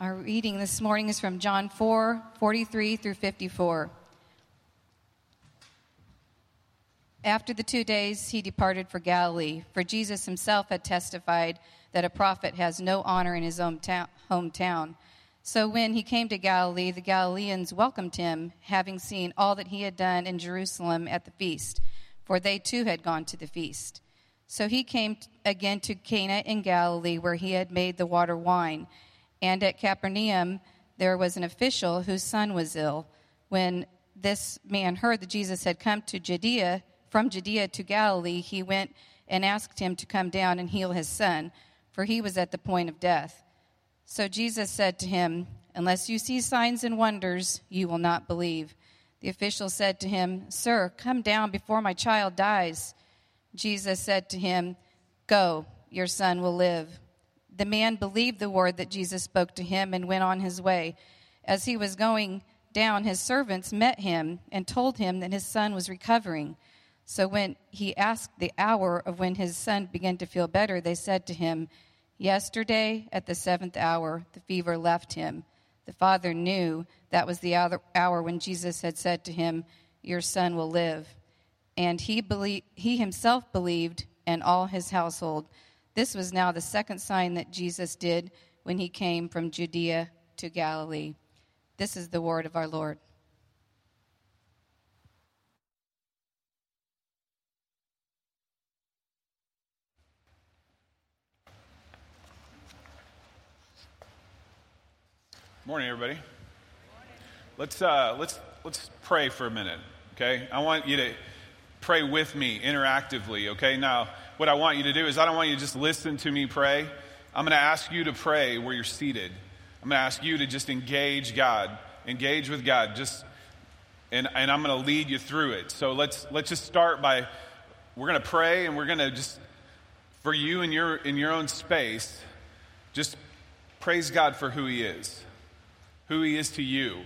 Our reading this morning is from John 4 43 through 54. After the two days, he departed for Galilee, for Jesus himself had testified that a prophet has no honor in his own hometown. So when he came to Galilee, the Galileans welcomed him, having seen all that he had done in Jerusalem at the feast, for they too had gone to the feast. So he came again to Cana in Galilee, where he had made the water wine. And at Capernaum, there was an official whose son was ill. When this man heard that Jesus had come to Judea, from Judea to Galilee, he went and asked him to come down and heal his son, for he was at the point of death. So Jesus said to him, Unless you see signs and wonders, you will not believe. The official said to him, Sir, come down before my child dies. Jesus said to him, Go, your son will live. The man believed the word that Jesus spoke to him and went on his way. As he was going down, his servants met him and told him that his son was recovering. So when he asked the hour of when his son began to feel better, they said to him, Yesterday at the seventh hour, the fever left him. The father knew that was the hour when Jesus had said to him, Your son will live and he, believed, he himself believed, and all his household. This was now the second sign that Jesus did when he came from Judea to Galilee. This is the word of our Lord. Morning, everybody. Let's uh, let's let's pray for a minute, okay? I want you to pray with me interactively, okay? Now, what I want you to do is I don't want you to just listen to me pray. I'm going to ask you to pray where you're seated. I'm going to ask you to just engage God, engage with God, just, and, and I'm going to lead you through it. So let's, let's just start by, we're going to pray and we're going to just, for you in your, in your own space, just praise God for who He is, who He is to you.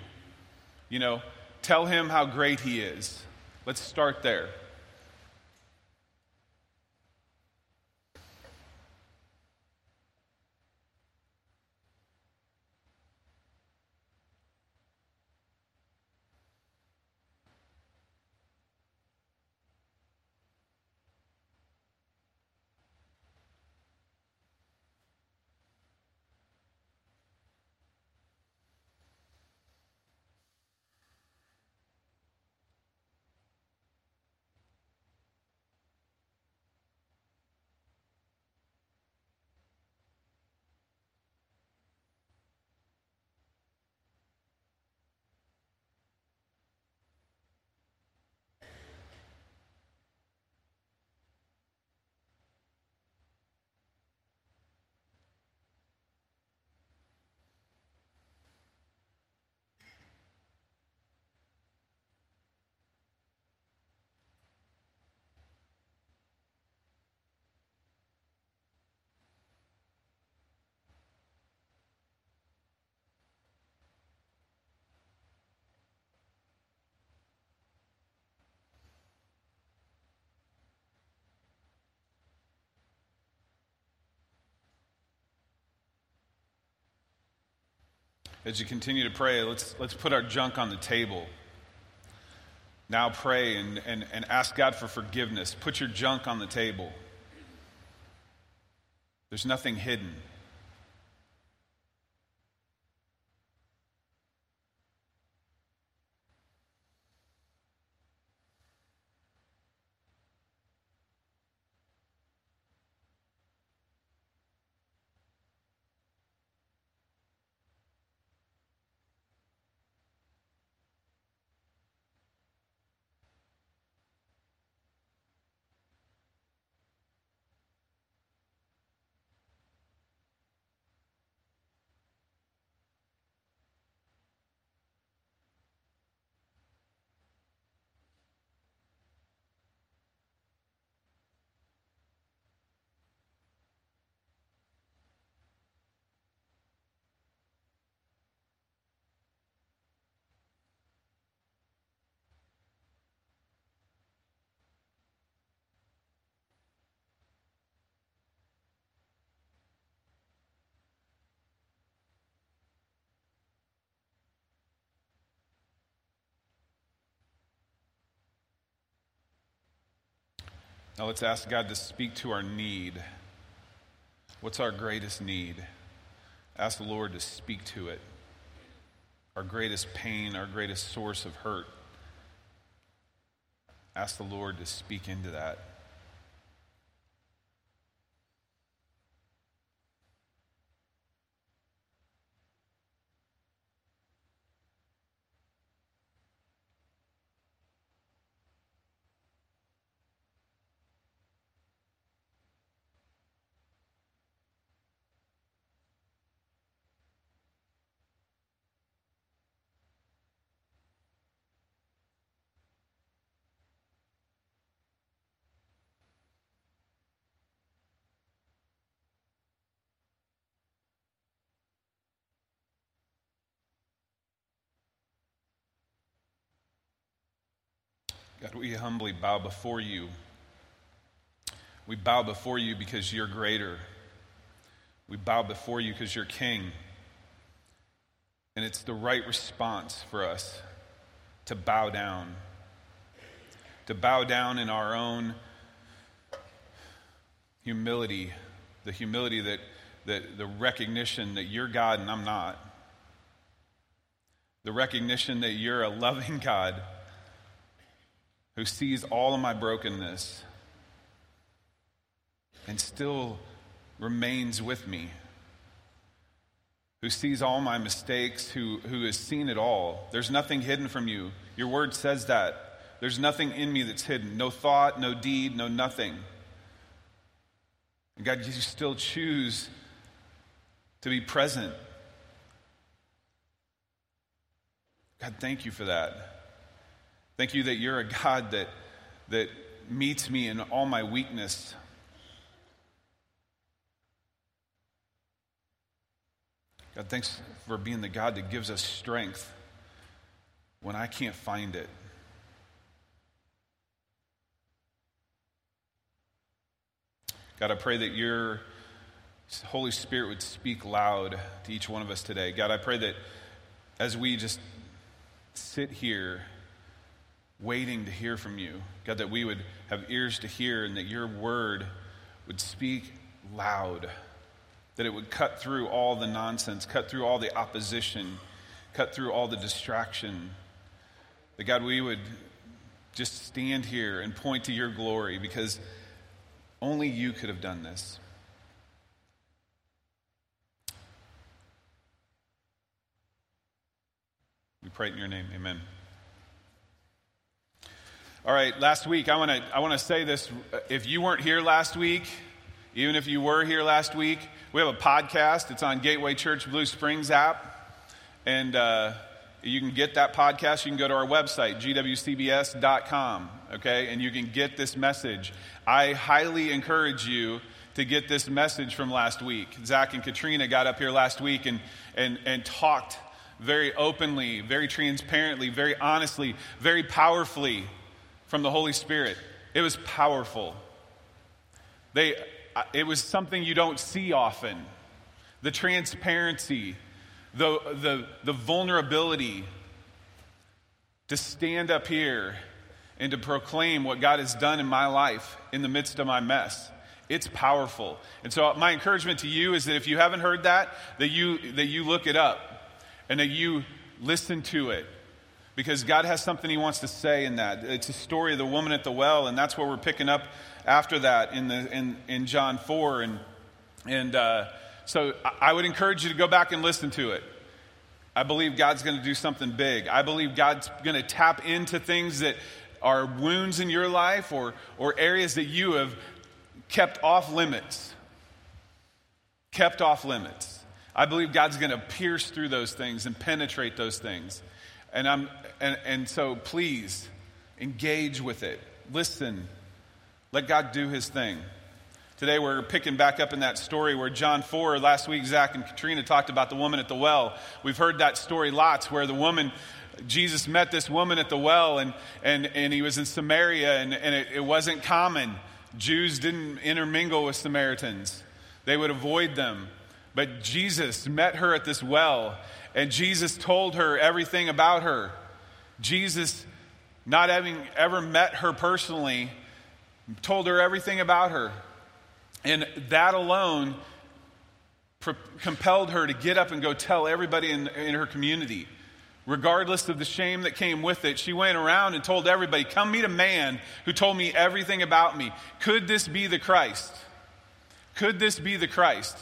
You know, tell Him how great He is. Let's start there. As you continue to pray, let's, let's put our junk on the table. Now pray and, and, and ask God for forgiveness. Put your junk on the table. There's nothing hidden. Now let's ask God to speak to our need. What's our greatest need? Ask the Lord to speak to it. Our greatest pain, our greatest source of hurt. Ask the Lord to speak into that. God, we humbly bow before you. We bow before you because you're greater. We bow before you because you're king. And it's the right response for us to bow down. To bow down in our own humility, the humility that, that the recognition that you're God and I'm not. The recognition that you're a loving God who sees all of my brokenness and still remains with me, who sees all my mistakes, who, who has seen it all. There's nothing hidden from you. Your word says that. There's nothing in me that's hidden. No thought, no deed, no nothing. And God, you still choose to be present. God, thank you for that. Thank you that you're a God that, that meets me in all my weakness. God, thanks for being the God that gives us strength when I can't find it. God, I pray that your Holy Spirit would speak loud to each one of us today. God, I pray that as we just sit here waiting to hear from you. God, that we would have ears to hear and that your word would speak loud, that it would cut through all the nonsense, cut through all the opposition, cut through all the distraction. That, God, we would just stand here and point to your glory because only you could have done this. We pray in your name. Amen. All right, last week, I want to I wanna say this. If you weren't here last week, even if you were here last week, we have a podcast. It's on Gateway Church Blue Springs app. And uh, you can get that podcast. You can go to our website, gwcbs.com, okay? And you can get this message. I highly encourage you to get this message from last week. Zach and Katrina got up here last week and, and, and talked very openly, very transparently, very honestly, very powerfully from the Holy Spirit. It was powerful. They, uh, it was something you don't see often. The transparency, the, the, the vulnerability to stand up here and to proclaim what God has done in my life in the midst of my mess. It's powerful. And so my encouragement to you is that if you haven't heard that, that you that you look it up and that you listen to it because God has something He wants to say in that. It's a story of the woman at the well, and that's where we're picking up after that in, the, in, in John 4. And, and uh, so I would encourage you to go back and listen to it. I believe God's going to do something big. I believe God's going to tap into things that are wounds in your life or, or areas that you have kept off limits. Kept off limits. I believe God's going to pierce through those things and penetrate those things. And, I'm, and, and so please engage with it. Listen. Let God do his thing. Today we're picking back up in that story where John 4, last week Zach and Katrina talked about the woman at the well. We've heard that story lots where the woman, Jesus met this woman at the well and, and, and he was in Samaria and, and it, it wasn't common. Jews didn't intermingle with Samaritans, they would avoid them. But Jesus met her at this well and Jesus told her everything about her. Jesus, not having ever met her personally, told her everything about her. And that alone compelled her to get up and go tell everybody in, in her community. Regardless of the shame that came with it, she went around and told everybody, Come meet a man who told me everything about me. Could this be the Christ? Could this be the Christ?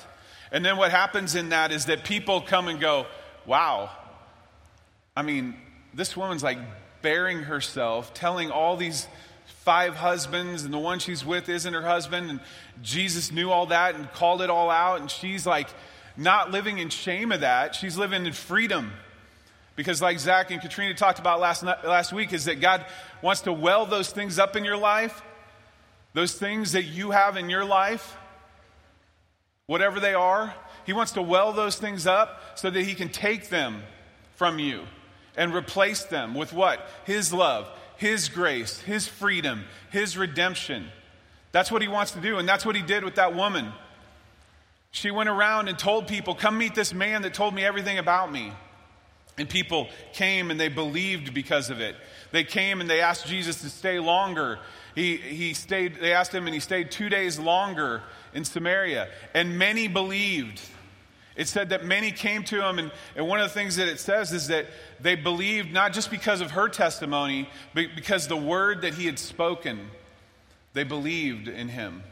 And then what happens in that is that people come and go, Wow. I mean, this woman's like baring herself, telling all these five husbands, and the one she's with isn't her husband. And Jesus knew all that and called it all out. And she's like not living in shame of that. She's living in freedom. Because, like Zach and Katrina talked about last, last week, is that God wants to well those things up in your life, those things that you have in your life, whatever they are. He wants to well those things up so that He can take them from you and replace them with what? His love, His grace, His freedom, His redemption. That's what He wants to do, and that's what He did with that woman. She went around and told people, Come meet this man that told me everything about me. And people came and they believed because of it. They came and they asked Jesus to stay longer. He, he stayed, they asked him and he stayed two days longer in Samaria. And many believed. It said that many came to him, and, and one of the things that it says is that they believed not just because of her testimony, but because the word that he had spoken, they believed in him.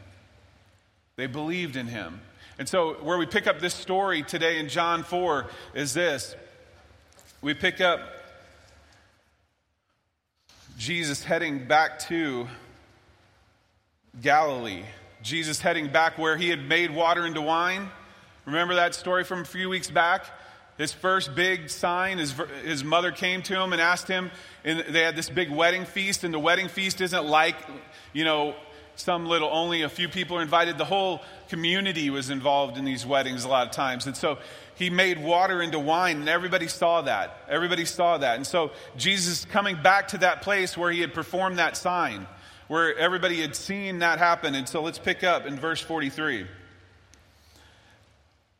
They believed in him. And so, where we pick up this story today in John 4 is this we pick up Jesus heading back to Galilee. Jesus heading back where he had made water into wine. Remember that story from a few weeks back? His first big sign, his, his mother came to him and asked him, and they had this big wedding feast, and the wedding feast isn't like, you know, some little, only a few people are invited. The whole community was involved in these weddings a lot of times. And so he made water into wine, and everybody saw that. Everybody saw that. And so Jesus coming back to that place where he had performed that sign, where everybody had seen that happen. And so let's pick up in verse 43.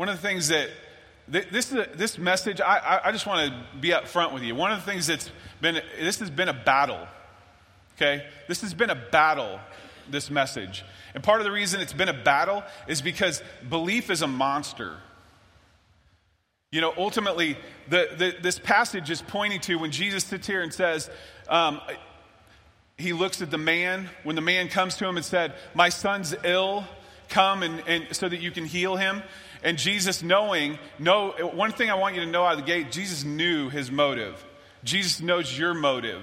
One of the things that this, this message, I, I just want to be up front with you. One of the things that's been, this has been a battle, okay? This has been a battle, this message. And part of the reason it's been a battle is because belief is a monster. You know, ultimately, the, the, this passage is pointing to when Jesus sits here and says, um, he looks at the man, when the man comes to him and said, My son's ill, come and, and so that you can heal him. And Jesus knowing, know, one thing I want you to know out of the gate, Jesus knew his motive. Jesus knows your motive.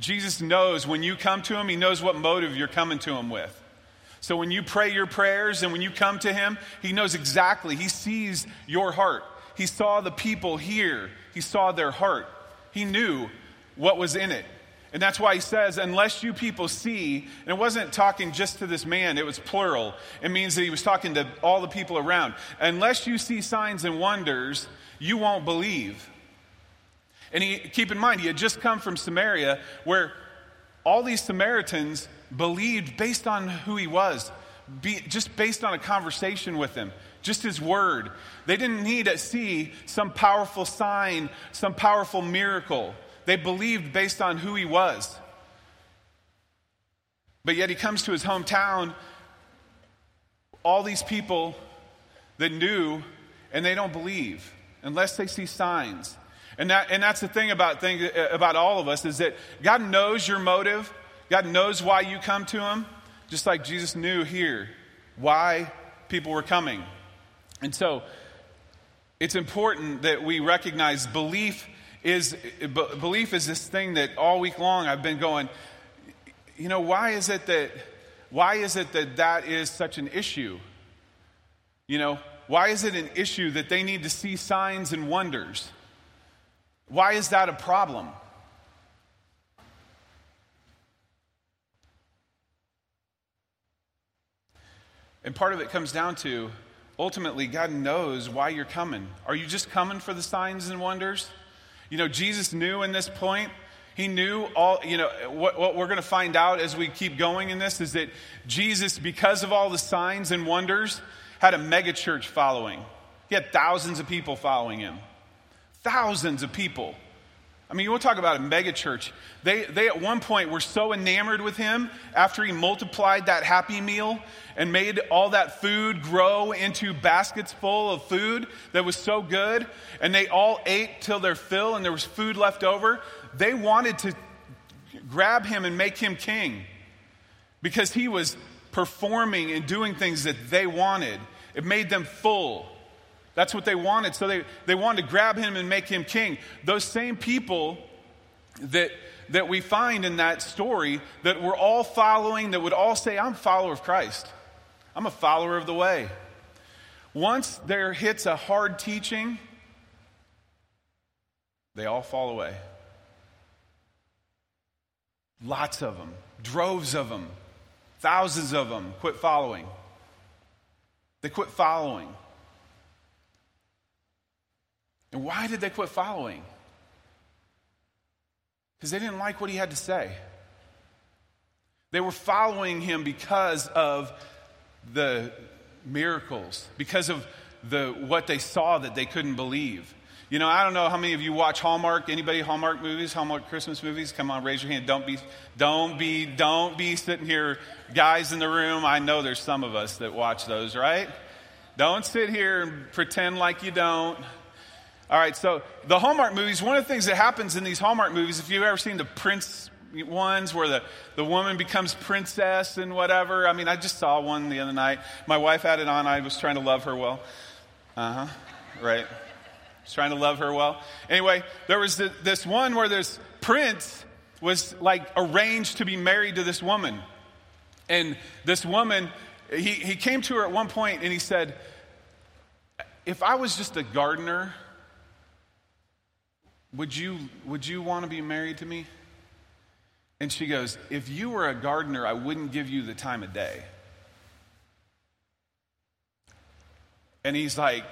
Jesus knows when you come to him, he knows what motive you're coming to him with. So when you pray your prayers and when you come to him, he knows exactly. He sees your heart. He saw the people here, he saw their heart. He knew what was in it. And that's why he says, unless you people see, and it wasn't talking just to this man, it was plural. It means that he was talking to all the people around. Unless you see signs and wonders, you won't believe. And he, keep in mind, he had just come from Samaria, where all these Samaritans believed based on who he was, be, just based on a conversation with him, just his word. They didn't need to see some powerful sign, some powerful miracle. They believed based on who he was. But yet he comes to his hometown, all these people that knew, and they don't believe unless they see signs. And, that, and that's the thing about, thing uh, about all of us is that God knows your motive. God knows why you come to him. just like Jesus knew here why people were coming. And so it's important that we recognize belief is belief is this thing that all week long I've been going you know why is it that why is it that that is such an issue? You know, why is it an issue that they need to see signs and wonders? Why is that a problem? And part of it comes down to ultimately, God knows why you're coming. Are you just coming for the signs and wonders? You know, Jesus knew in this point, he knew all, you know, what, what we're going to find out as we keep going in this is that Jesus, because of all the signs and wonders, had a megachurch following. He had thousands of people following him. Thousands of people. I mean, to talk about a megachurch. They, they at one point were so enamored with him after he multiplied that happy meal and made all that food grow into baskets full of food that was so good. And they all ate till their fill and there was food left over. They wanted to grab him and make him king because he was performing and doing things that they wanted. It made them full. That's what they wanted. So they, they wanted to grab him and make him king. Those same people that, that we find in that story that were all following, that would all say, I'm a follower of Christ, I'm a follower of the way. Once there hits a hard teaching, they all fall away. Lots of them, droves of them, thousands of them quit following. They quit following. And why did they quit following? Because they didn't like what he had to say. They were following him because of the miracles, because of the, what they saw that they couldn't believe. You know, I don't know how many of you watch Hallmark. Anybody Hallmark movies, Hallmark Christmas movies? Come on, raise your hand. Don't be, don't be, don't be sitting here, guys in the room. I know there's some of us that watch those, right? Don't sit here and pretend like you don't. All right, so the Hallmark movies, one of the things that happens in these Hallmark movies, if you've ever seen the Prince ones where the, the woman becomes princess and whatever. I mean, I just saw one the other night. My wife had it on. I was trying to love her well. Uh huh. Right. Was trying to love her well. Anyway, there was the, this one where this prince was like arranged to be married to this woman. And this woman, he, he came to her at one point and he said, If I was just a gardener, would you, would you want to be married to me? And she goes, If you were a gardener, I wouldn't give you the time of day. And he's like,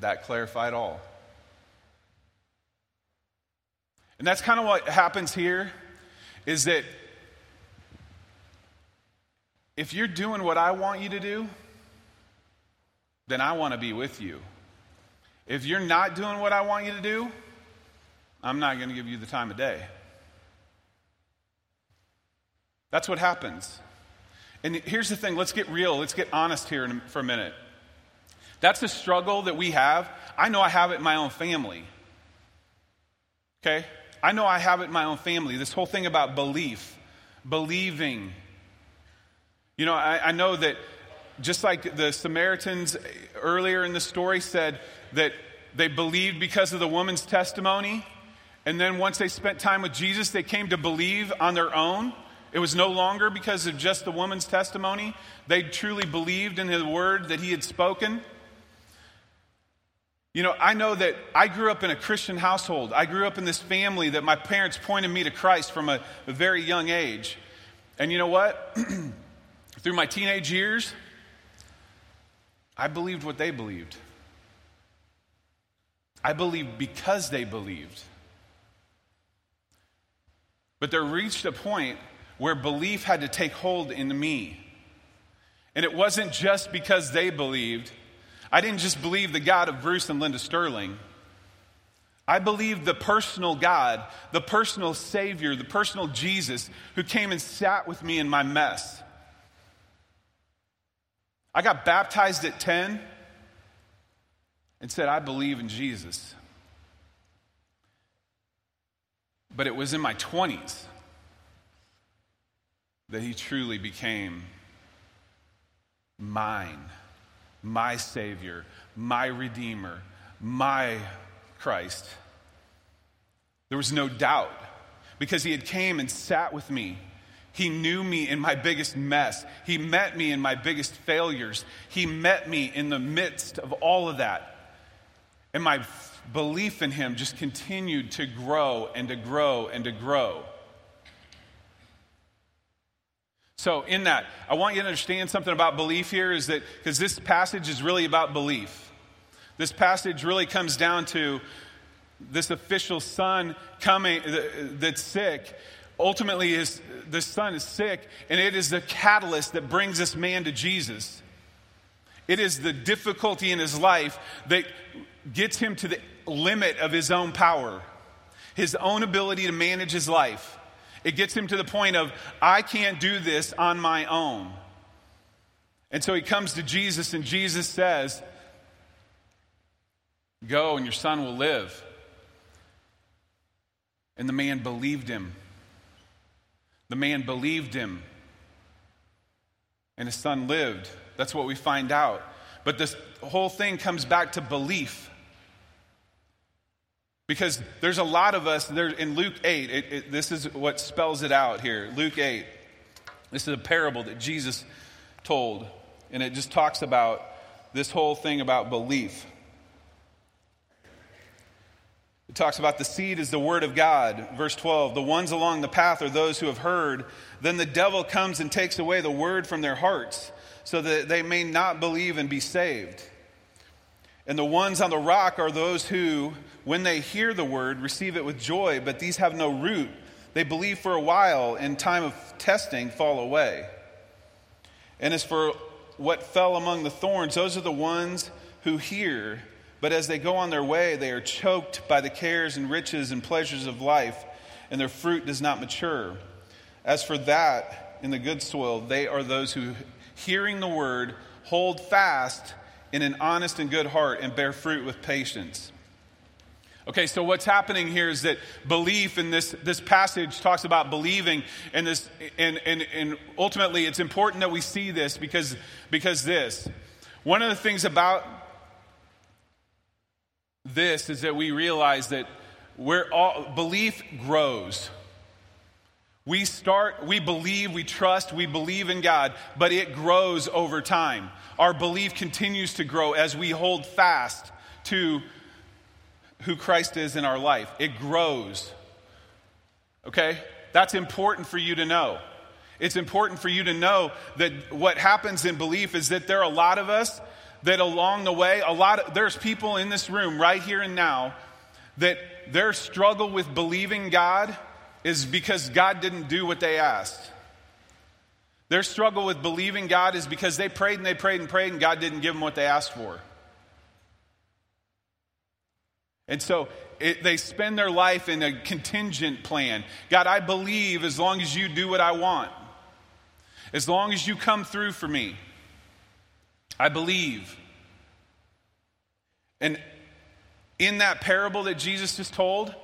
That clarified all. And that's kind of what happens here is that if you're doing what I want you to do, then I want to be with you. If you're not doing what I want you to do, I'm not going to give you the time of day. That's what happens. And here's the thing let's get real, let's get honest here for a minute. That's a struggle that we have. I know I have it in my own family. Okay? I know I have it in my own family. This whole thing about belief, believing. You know, I, I know that just like the Samaritans earlier in the story said, that they believed because of the woman's testimony. And then once they spent time with Jesus, they came to believe on their own. It was no longer because of just the woman's testimony. They truly believed in the word that he had spoken. You know, I know that I grew up in a Christian household. I grew up in this family that my parents pointed me to Christ from a, a very young age. And you know what? Through my teenage years, I believed what they believed. I believe because they believed. But there reached a point where belief had to take hold in me. And it wasn't just because they believed. I didn't just believe the God of Bruce and Linda Sterling. I believed the personal God, the personal Savior, the personal Jesus who came and sat with me in my mess. I got baptized at 10 and said, I believe in Jesus. But it was in my 20s that he truly became mine, my Savior, my Redeemer, my Christ. There was no doubt because he had came and sat with me. He knew me in my biggest mess. He met me in my biggest failures. He met me in the midst of all of that. And my belief in him just continued to grow and to grow and to grow. So, in that, I want you to understand something about belief here is that because this passage is really about belief. This passage really comes down to this official son coming that's sick. Ultimately, his, the son is sick, and it is the catalyst that brings this man to Jesus. It is the difficulty in his life that gets him to the limit of his own power, his own ability to manage his life. It gets him to the point of, I can't do this on my own. And so he comes to Jesus, and Jesus says, Go, and your son will live. And the man believed him. The man believed him. And his son lived. That's what we find out. But this whole thing comes back to belief. Because there's a lot of us, there, in Luke 8, it, it, this is what spells it out here. Luke 8, this is a parable that Jesus told, and it just talks about this whole thing about belief. It talks about the seed is the word of God. Verse 12 The ones along the path are those who have heard. Then the devil comes and takes away the word from their hearts, so that they may not believe and be saved. And the ones on the rock are those who, when they hear the word, receive it with joy, but these have no root. They believe for a while, in time of testing, fall away. And as for what fell among the thorns, those are the ones who hear, but as they go on their way, they are choked by the cares and riches and pleasures of life, and their fruit does not mature. As for that, in the good soil, they are those who, hearing the word, hold fast in an honest and good heart and bear fruit with patience. Okay, so what's happening here is that belief in this, this passage talks about believing, and, this, and, and, and ultimately it's important that we see this because, because this. One of the things about this is that we realize that we're all, belief grows. We start, we believe, we trust, we believe in God, but it grows over time. Our belief continues to grow as we hold fast to who Christ is in our life. It grows. Okay? That's important for you to know. It's important for you to know that what happens in belief is that there are a lot of us that along the way, a lot of, there's people in this room right here and now that their struggle with believing God is because God didn't do what they asked. Their struggle with believing God is because they prayed and they prayed and prayed and God didn't give them what they asked for. And so it, they spend their life in a contingent plan. God, I believe as long as you do what I want, as long as you come through for me, I believe. And in that parable that Jesus just told,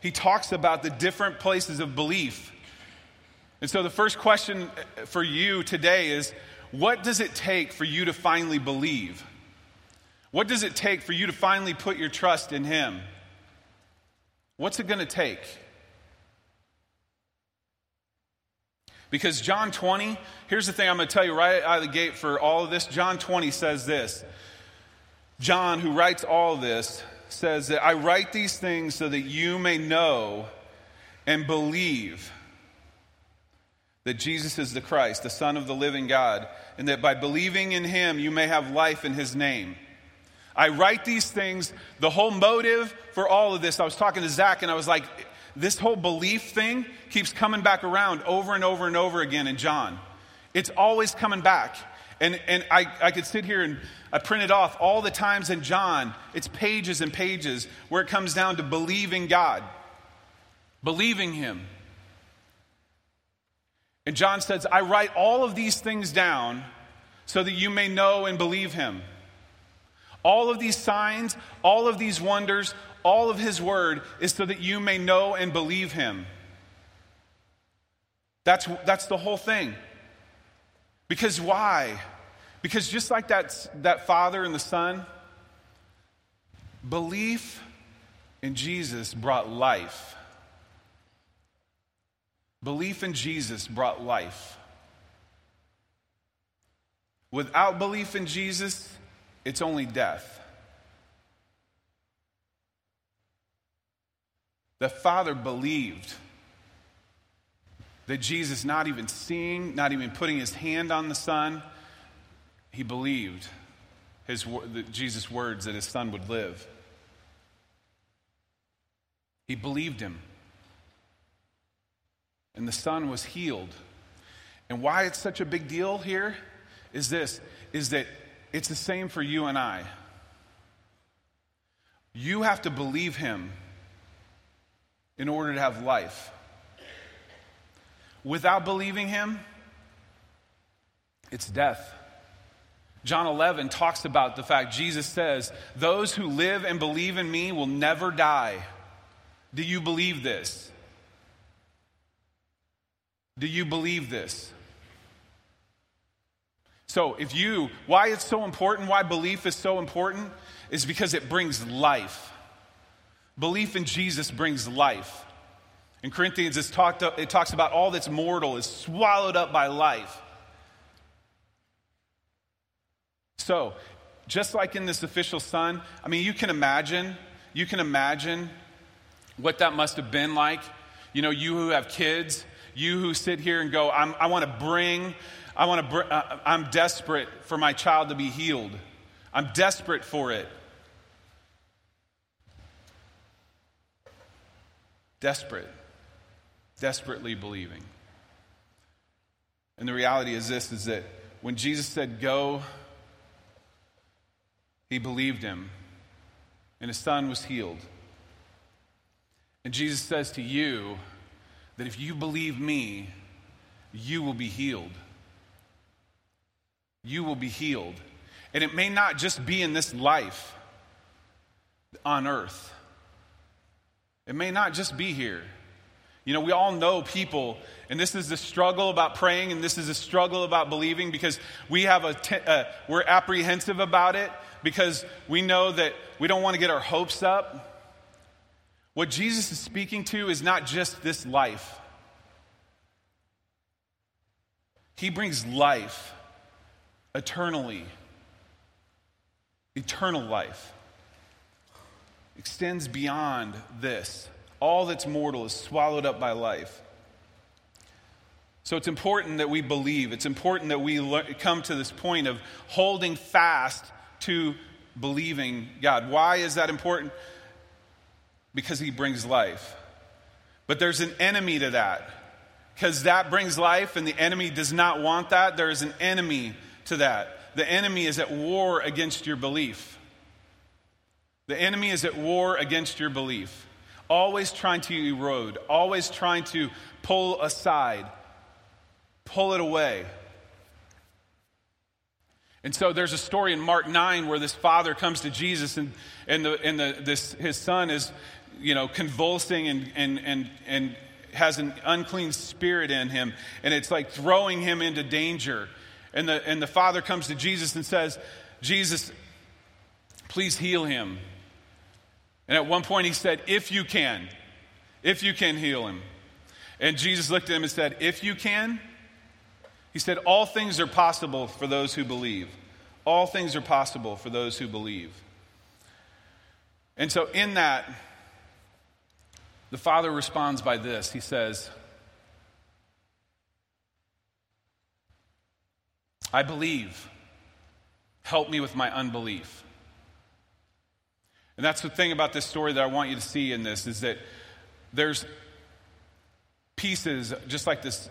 he talks about the different places of belief. And so the first question for you today is what does it take for you to finally believe? What does it take for you to finally put your trust in Him? What's it going to take? Because John 20, here's the thing I'm going to tell you right out of the gate for all of this. John 20 says this. John, who writes all this, says that I write these things so that you may know and believe that Jesus is the Christ, the Son of the living God, and that by believing in him you may have life in his name. I write these things, the whole motive for all of this. I was talking to Zach and I was like, this whole belief thing keeps coming back around over and over and over again in John. It's always coming back. And, and I, I could sit here and I printed off all the times in John, it's pages and pages where it comes down to believing God, believing Him. And John says, I write all of these things down so that you may know and believe Him. All of these signs, all of these wonders, all of His word is so that you may know and believe Him. That's, that's the whole thing. Because why? Because just like that, that father and the son, belief in Jesus brought life. Belief in Jesus brought life. Without belief in Jesus, it's only death. The Father believed that Jesus, not even seeing, not even putting his hand on the Son, he believed his, Jesus' words that his Son would live. He believed him. And the Son was healed. And why it's such a big deal here is this is that it's the same for you and I. You have to believe him in order to have life. Without believing him, it's death. John 11 talks about the fact Jesus says, Those who live and believe in me will never die. Do you believe this? Do you believe this? So, if you, why it's so important, why belief is so important, is because it brings life. Belief in Jesus brings life. In Corinthians, it's talked, it talks about all that's mortal is swallowed up by life. So, just like in this official son, I mean, you can imagine, you can imagine what that must have been like. You know, you who have kids, you who sit here and go, i want to bring I want to, br- uh, I'm desperate for my child to be healed. I'm desperate for it. Desperate. Desperately believing. And the reality is this is that when Jesus said go, he believed him, and his son was healed. And Jesus says to you that if you believe me, you will be healed you will be healed. And it may not just be in this life on earth, it may not just be here. You know, we all know people, and this is the struggle about praying, and this is a struggle about believing because we have a, te- uh, we're apprehensive about it because we know that we don't want to get our hopes up. What Jesus is speaking to is not just this life, He brings life eternally. Eternal life extends beyond this. All that's mortal is swallowed up by life. So it's important that we believe. It's important that we le- come to this point of holding fast to believing God. Why is that important? Because He brings life. But there's an enemy to that. Because that brings life, and the enemy does not want that. There is an enemy to that. The enemy is at war against your belief. The enemy is at war against your belief, always trying to erode, always trying to pull aside, pull it away. And so there's a story in Mark 9 where this father comes to Jesus and, and, the, and the, this, his son is, you know, convulsing and, and, and, and has an unclean spirit in him. And it's like throwing him into danger. And the, and the father comes to Jesus and says, Jesus, please heal him. And at one point he said, If you can, if you can heal him. And Jesus looked at him and said, If you can, he said, All things are possible for those who believe. All things are possible for those who believe. And so, in that, the father responds by this. He says, I believe. Help me with my unbelief. And that's the thing about this story that I want you to see in this is that there's pieces, just like this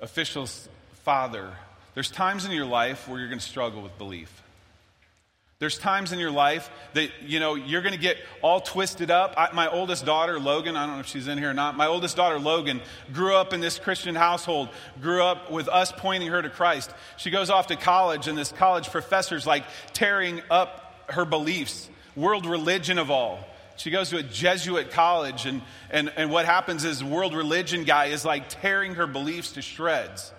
official's father, there's times in your life where you're going to struggle with belief. There's times in your life that, you know, you're going to get all twisted up. I, my oldest daughter, Logan, I don't know if she's in here or not. My oldest daughter, Logan, grew up in this Christian household, grew up with us pointing her to Christ. She goes off to college, and this college professor's like tearing up her beliefs, world religion of all. She goes to a Jesuit college, and, and, and what happens is, world religion guy is like tearing her beliefs to shreds.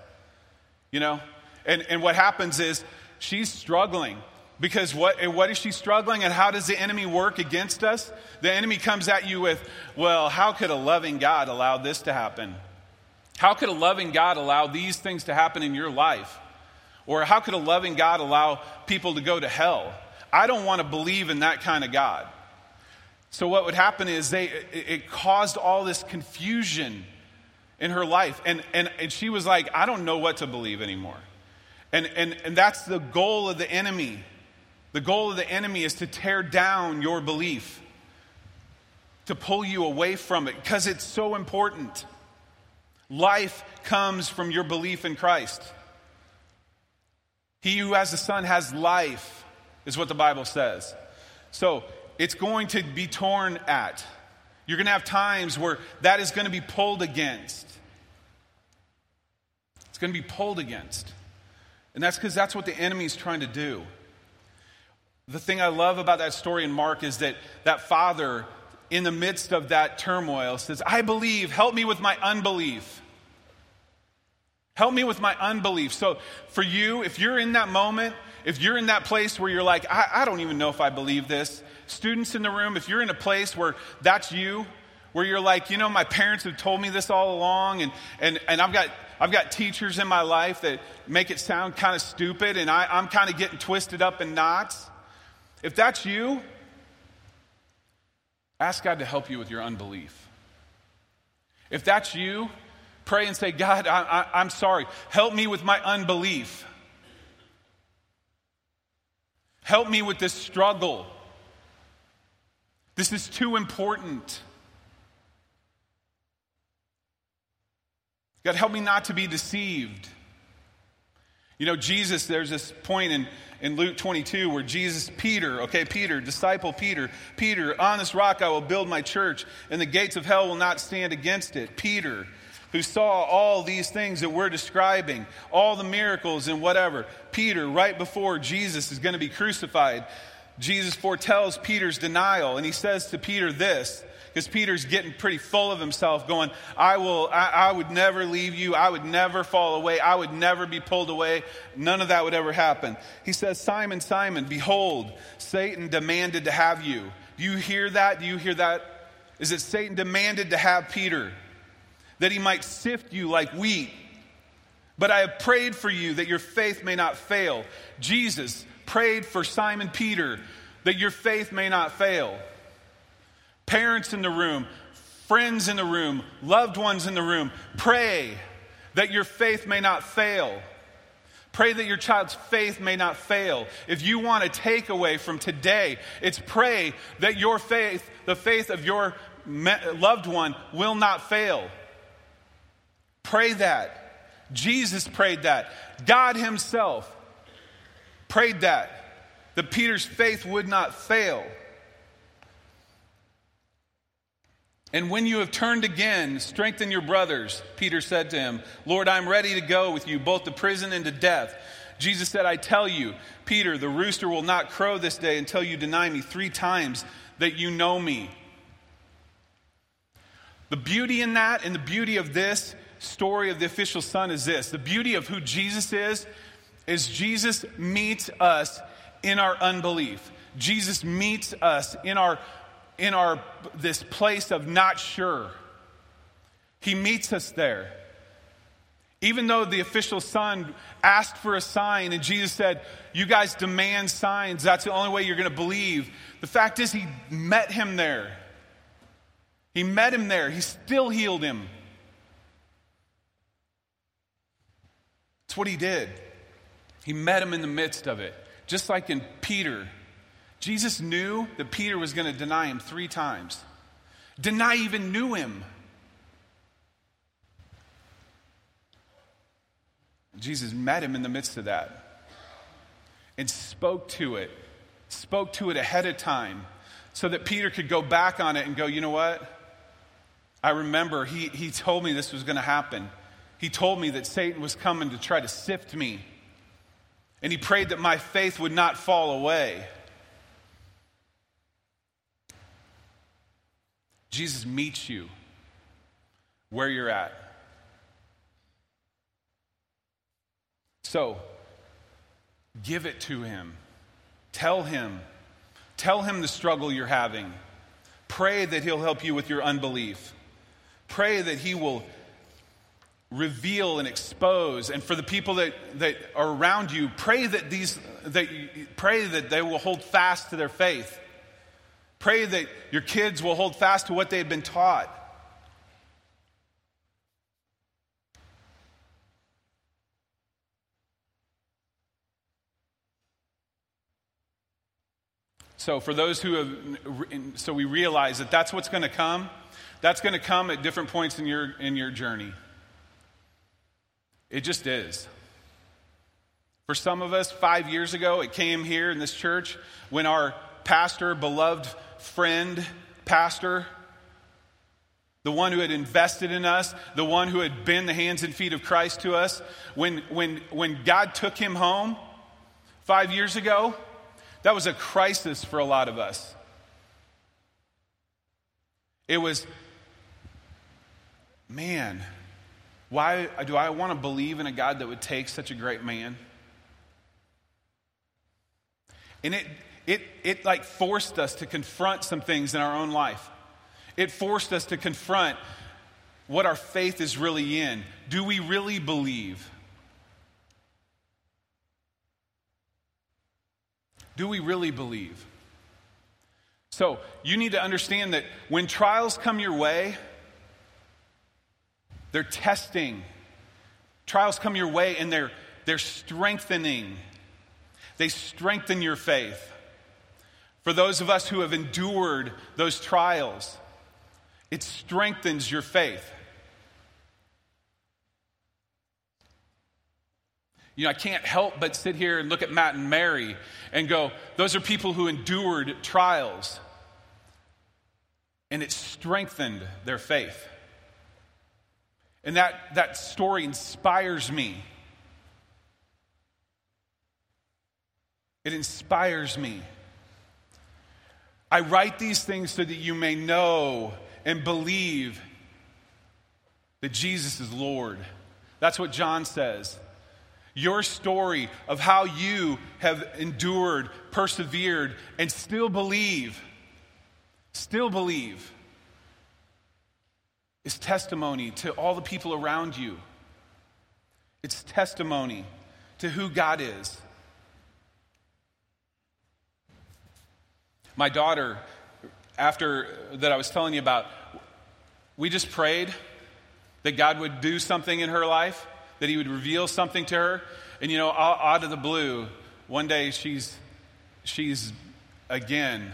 You know? And, and what happens is, she's struggling. Because what, what is she struggling and how does the enemy work against us? The enemy comes at you with, well, how could a loving God allow this to happen? How could a loving God allow these things to happen in your life? Or how could a loving God allow people to go to hell? I don't want to believe in that kind of God. So what would happen is they it caused all this confusion in her life. And, and, and she was like, I don't know what to believe anymore. And, and, and that's the goal of the enemy. The goal of the enemy is to tear down your belief, to pull you away from it, because it's so important. Life comes from your belief in Christ. He who has the Son has life, is what the Bible says. So it's going to be torn at. You're going to have times where that is going to be pulled against. It's going to be pulled against. And that's because that's what the enemy is trying to do. The thing I love about that story in Mark is that that father, in the midst of that turmoil, says, I believe, help me with my unbelief. Help me with my unbelief. So, for you, if you're in that moment, if you're in that place where you're like, I, I don't even know if I believe this, students in the room, if you're in a place where that's you, where you're like, you know, my parents have told me this all along, and, and, and I've, got, I've got teachers in my life that make it sound kind of stupid, and I, I'm kind of getting twisted up in knots. If that's you, ask God to help you with your unbelief. If that's you, pray and say, God, I, am sorry. Help me with my unbelief. Help me with this struggle. This is too important. God, help me not to be deceived. You know, Jesus, there's this point in, in Luke 22 where Jesus, Peter, okay, Peter, disciple Peter, Peter, on this rock I will build my church, and the gates of hell will not stand against it. Peter, who saw all these things that we're describing, all the miracles and whatever. Peter, right before Jesus is going to be crucified, Jesus foretells Peter's denial, and he says to Peter this because Peter's getting pretty full of himself, going, I will, I, I, would never leave you. I would never fall away. I would never be pulled away. None of that would ever happen. He says, Simon, Simon, behold, Satan demanded to have you. Do you hear that? Do you hear that? Is it Satan demanded to have Peter? that he might sift you like wheat. But I have prayed for you that your faith may not fail. Jesus prayed for Simon Peter that your faith may not fail. Parents in the room, friends in the room, loved ones in the room, pray that your faith may not fail. Pray that your child's faith may not fail. If you want a takeaway from today, it's pray that your faith, the faith of your loved one, will not fail. Pray that. Jesus prayed that. God Himself prayed that. That Peter's faith would not fail. And when you have turned again, strengthen your brothers, Peter said to him, Lord, I'm ready to go with you both to prison and to death. Jesus said, I tell you, Peter, the rooster will not crow this day until you deny me three times that you know me. The beauty in that and the beauty of this story of the official son is this the beauty of who Jesus is, is Jesus meets us in our unbelief. Jesus meets us in our in our this place of not sure. He meets us there. Even though the official son asked for a sign and Jesus said, You guys demand signs, that's the only way you're going to believe. The fact is, he met him there. He met him there. He still healed him. That's what he did. He met him in the midst of it. Just like in Peter, Jesus knew that Peter was going to deny him three times. Deny even knew him. Jesus met him in the midst of that and spoke to it, spoke to it ahead of time so that Peter could go back on it and go, you know what? I remember he, he told me this was going to happen. He told me that Satan was coming to try to sift me. And he prayed that my faith would not fall away. Jesus meets you where you're at. So, give it to him. Tell him. Tell him the struggle you're having. Pray that he'll help you with your unbelief. Pray that he will reveal and expose and for the people that, that are around you pray that these that pray that they will hold fast to their faith pray that your kids will hold fast to what they've been taught So, for those who have, so we realize that that's what's going to come. That's going to come at different points in your, in your journey. It just is. For some of us, five years ago, it came here in this church when our pastor, beloved friend, pastor, the one who had invested in us, the one who had been the hands and feet of Christ to us, when, when, when God took him home five years ago, that was a crisis for a lot of us. It was, man, why do I want to believe in a God that would take such a great man? And it, it, it like forced us to confront some things in our own life. It forced us to confront what our faith is really in. Do we really believe? Do we really believe? So, you need to understand that when trials come your way, they're testing. Trials come your way and they're, they're strengthening. They strengthen your faith. For those of us who have endured those trials, it strengthens your faith. You know, I can't help but sit here and look at Matt and Mary and go, those are people who endured trials. And it strengthened their faith. And that, that story inspires me. It inspires me. I write these things so that you may know and believe that Jesus is Lord. That's what John says. Your story of how you have endured, persevered, and still believe, still believe, is testimony to all the people around you. It's testimony to who God is. My daughter, after that I was telling you about, we just prayed that God would do something in her life that he would reveal something to her. And you know, out of the blue, one day she's, she's again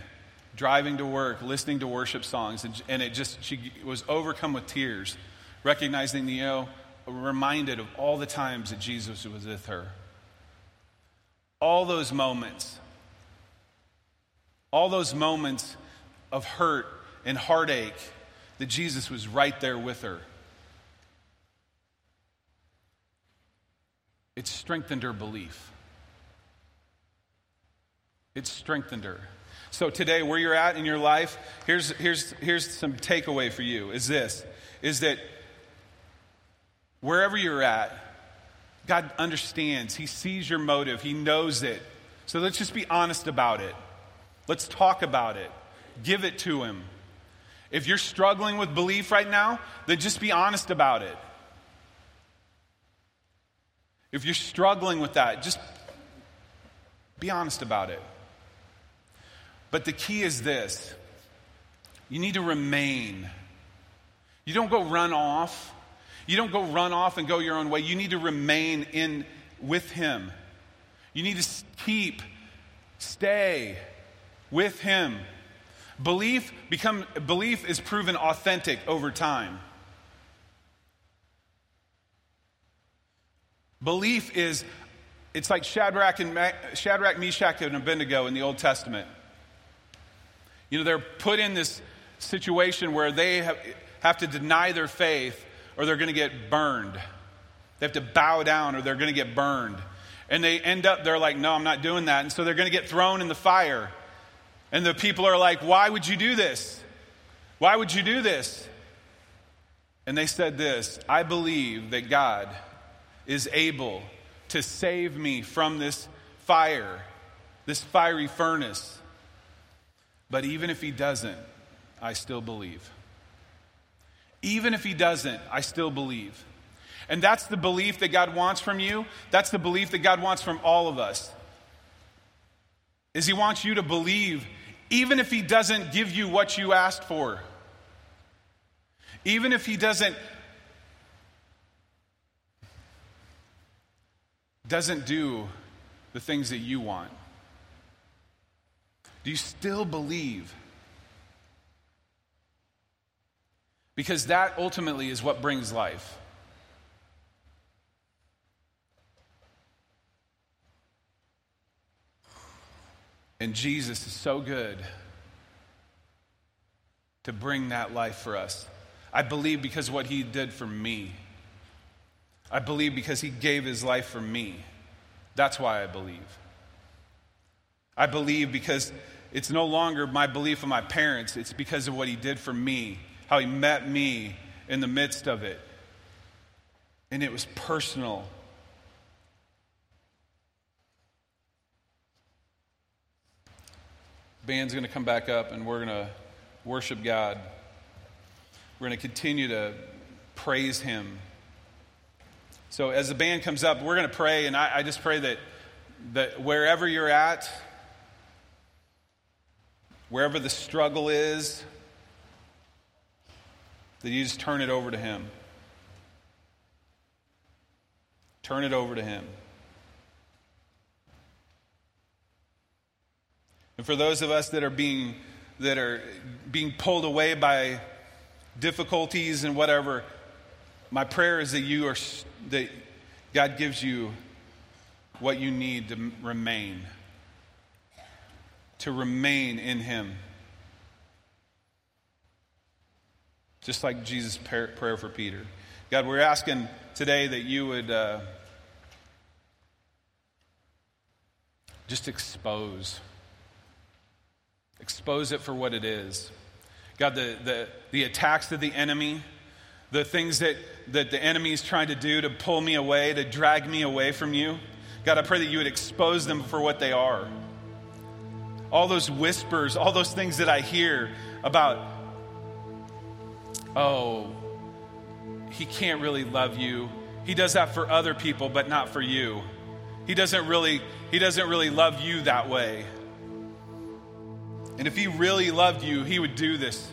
driving to work, listening to worship songs, and, and it just, she was overcome with tears, recognizing, you know, reminded of all the times that Jesus was with her. All those moments, all those moments of hurt and heartache that Jesus was right there with her. it strengthened her belief. It strengthened her. So today, where you're at in your life, here's, here's, here's some takeaway for you is this, is that wherever you're at, God understands. He sees your motive. He knows it. So let's just be honest about it. Let's talk about it. Give it to Him. If you're struggling with belief right now, then just be honest about it. If you're struggling with that, just be honest about it. But the key is this you need to remain. You don't go run off. You don't go run off and go your own way. You need to remain in with him. You need to keep, stay with him. Belief become belief is proven authentic over time. Belief is, it's like Shadrach, and Ma- Shadrach, Meshach, and Abednego in the Old Testament. You know, they're put in this situation where they have, have to deny their faith or they're going to get burned. They have to bow down or they're going to get burned. And they end up, they're like, no, I'm not doing that. And so they're going to get thrown in the fire. And the people are like, why would you do this? Why would you do this? And they said this I believe that God is able to save me from this fire, this fiery furnace. But even if He doesn't, I still believe. Even if He doesn't, I still believe. And that's the belief that God wants from you. That's the belief that God wants from all of us. Is He wants you to believe even if He doesn't give you what you asked for. Even if He doesn't doesn't do the things that you want. Do you still believe? Because that ultimately is what brings life. And Jesus is so good to bring that life for us. I believe because what he did for me. I believe because he gave his life for me. That's why I believe. I believe because it's no longer my belief of my parents, it's because of what he did for me, how he met me in the midst of it. And it was personal. Band's going to come back up and we're going to worship God. We're going to continue to praise Him. So, as the band comes up, we're going to pray, and I, I just pray that, that wherever you're at, wherever the struggle is, that you just turn it over to Him. Turn it over to Him. And for those of us that are being that are being pulled away by difficulties and whatever, my prayer is that you are that God gives you what you need to remain. To remain in him. Just like Jesus' prayer for Peter. God, we're asking today that you would uh, just expose Expose it for what it is. God, the, the, the attacks of the enemy, the things that, that the enemy is trying to do to pull me away, to drag me away from you, God, I pray that you would expose them for what they are. All those whispers, all those things that I hear about, oh, he can't really love you. He does that for other people, but not for you. He doesn't really, he doesn't really love you that way. And if he really loved you, he would do this.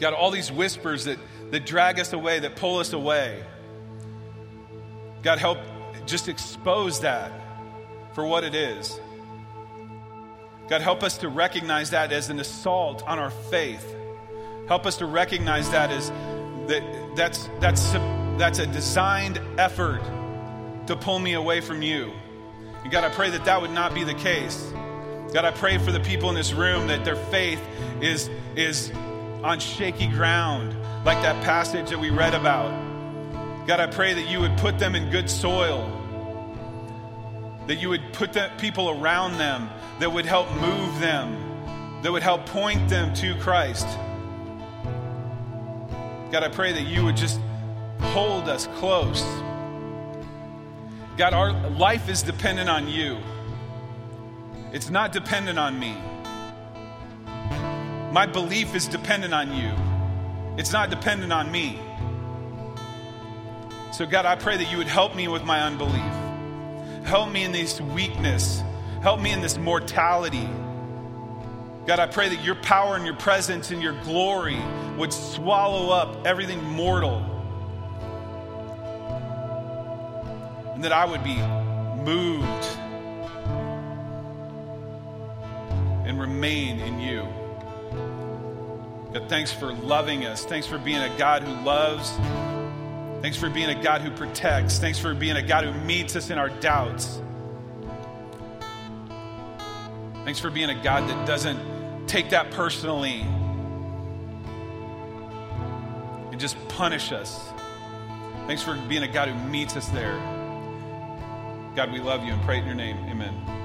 Got all these whispers that, that drag us away, that pull us away. God, help just expose that for what it is. God, help us to recognize that as an assault on our faith. Help us to recognize that as that that's that's that's a designed effort to pull me away from you. And God, I pray that that would not be the case. God, I pray for the people in this room that their faith is, is on shaky ground, like that passage that we read about. God, I pray that you would put them in good soil, that you would put the people around them that would help move them, that would help point them to Christ. God, I pray that you would just hold us close. God, our life is dependent on you. It's not dependent on me. My belief is dependent on you. It's not dependent on me. So, God, I pray that you would help me with my unbelief. Help me in this weakness. Help me in this mortality. God, I pray that your power and your presence and your glory would swallow up everything mortal. And that I would be moved and remain in you. God, thanks for loving us. Thanks for being a God who loves. Thanks for being a God who protects. Thanks for being a God who meets us in our doubts. Thanks for being a God that doesn't take that personally and just punish us. Thanks for being a God who meets us there. God, we love you and pray in your name. Amen.